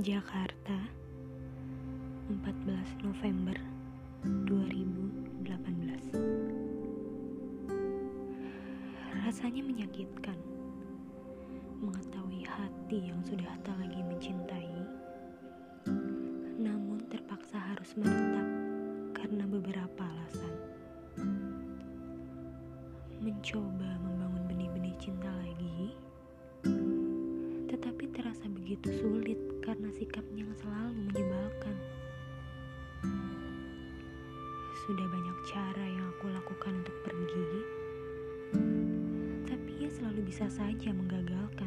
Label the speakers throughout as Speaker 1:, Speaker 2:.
Speaker 1: Jakarta 14 November 2018 Rasanya menyakitkan Mengetahui hati yang sudah tak lagi mencintai. Namun terpaksa harus menetap Karena beberapa alasan. Mencoba membangun benih-benih cinta lagi begitu sulit karena sikapnya yang selalu menyebalkan. Sudah banyak cara yang aku lakukan untuk pergi, tapi ia selalu bisa saja menggagalkan.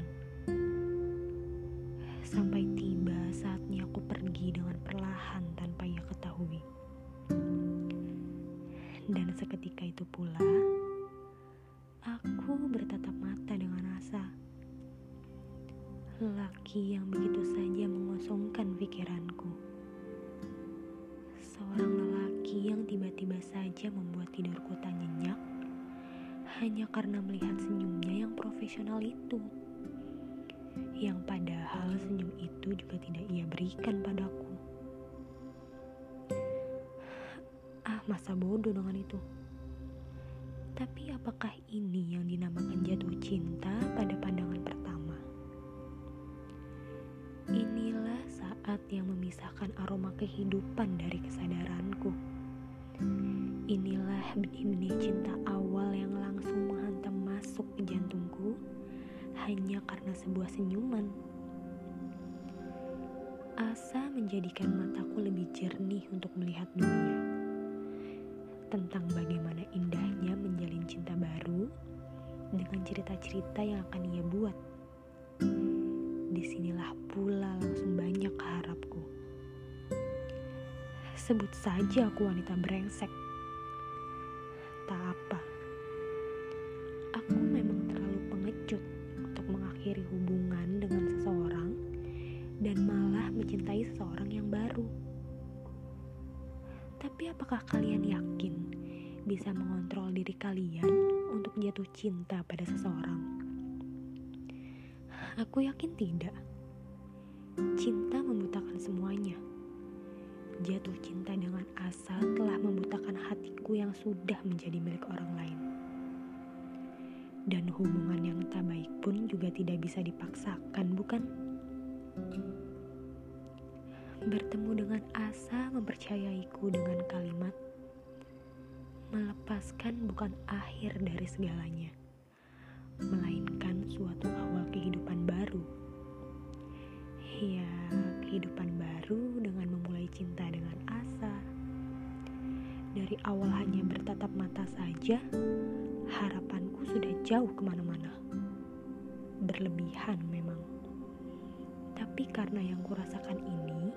Speaker 1: Sampai tiba saatnya aku pergi dengan perlahan tanpa ia ketahui. Dan seketika itu pula, lelaki yang begitu saja mengosongkan pikiranku. Seorang lelaki yang tiba-tiba saja membuat tidurku tak nyenyak hanya karena melihat senyumnya yang profesional itu. Yang padahal senyum itu juga tidak ia berikan padaku. Ah, masa bodoh dengan itu. Tapi apakah ini yang dinamakan jatuh cinta pada pandangan pertama? Yang memisahkan aroma kehidupan dari kesadaranku. Inilah benih-benih cinta awal yang langsung menghantam masuk ke jantungku hanya karena sebuah senyuman. Asa menjadikan mataku lebih jernih untuk melihat dunia. Tentang bagaimana indahnya menjalin cinta baru dengan cerita-cerita yang akan ia buat di sinilah pula langsung banyak harapku. Sebut saja aku wanita brengsek. Tak apa. Aku memang terlalu pengecut untuk mengakhiri hubungan dengan seseorang dan malah mencintai seseorang yang baru. Tapi apakah kalian yakin bisa mengontrol diri kalian untuk jatuh cinta pada seseorang? Aku yakin tidak. Cinta membutakan semuanya. Jatuh cinta dengan asa telah membutakan hatiku yang sudah menjadi milik orang lain. Dan hubungan yang tak baik pun juga tidak bisa dipaksakan, bukan? Bertemu dengan asa mempercayaiku dengan kalimat melepaskan bukan akhir dari segalanya melainkan suatu awal kehidupan baru. Ya, kehidupan baru dengan memulai cinta dengan asa. Dari awal hanya bertatap mata saja, harapanku sudah jauh ke mana-mana. Berlebihan memang. Tapi karena yang kurasakan ini,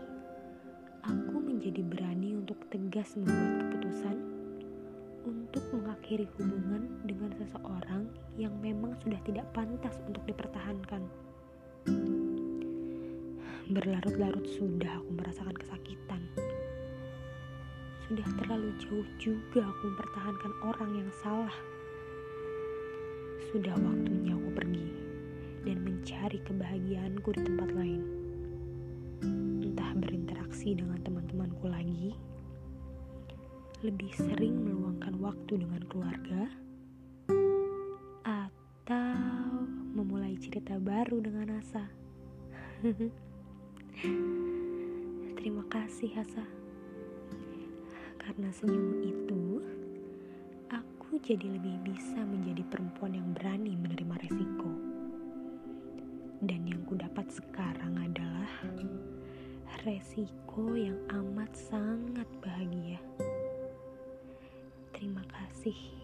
Speaker 1: aku menjadi berani untuk tegas membuat keputusan untuk mengakhiri hubungan dengan seseorang yang memang sudah tidak pantas untuk dipertahankan. Berlarut-larut sudah aku merasakan kesakitan. Sudah terlalu jauh juga aku mempertahankan orang yang salah. Sudah waktunya aku pergi dan mencari kebahagiaanku di tempat lain. Entah berinteraksi dengan teman-temanku lagi, lebih sering meluangkan waktu dengan keluarga, atau memulai cerita baru dengan Asa. Terima kasih Asa, karena senyum itu aku jadi lebih bisa menjadi perempuan yang berani menerima resiko. Dan yang ku dapat sekarang adalah resiko yang amat sangat bahagia. Terima kasih.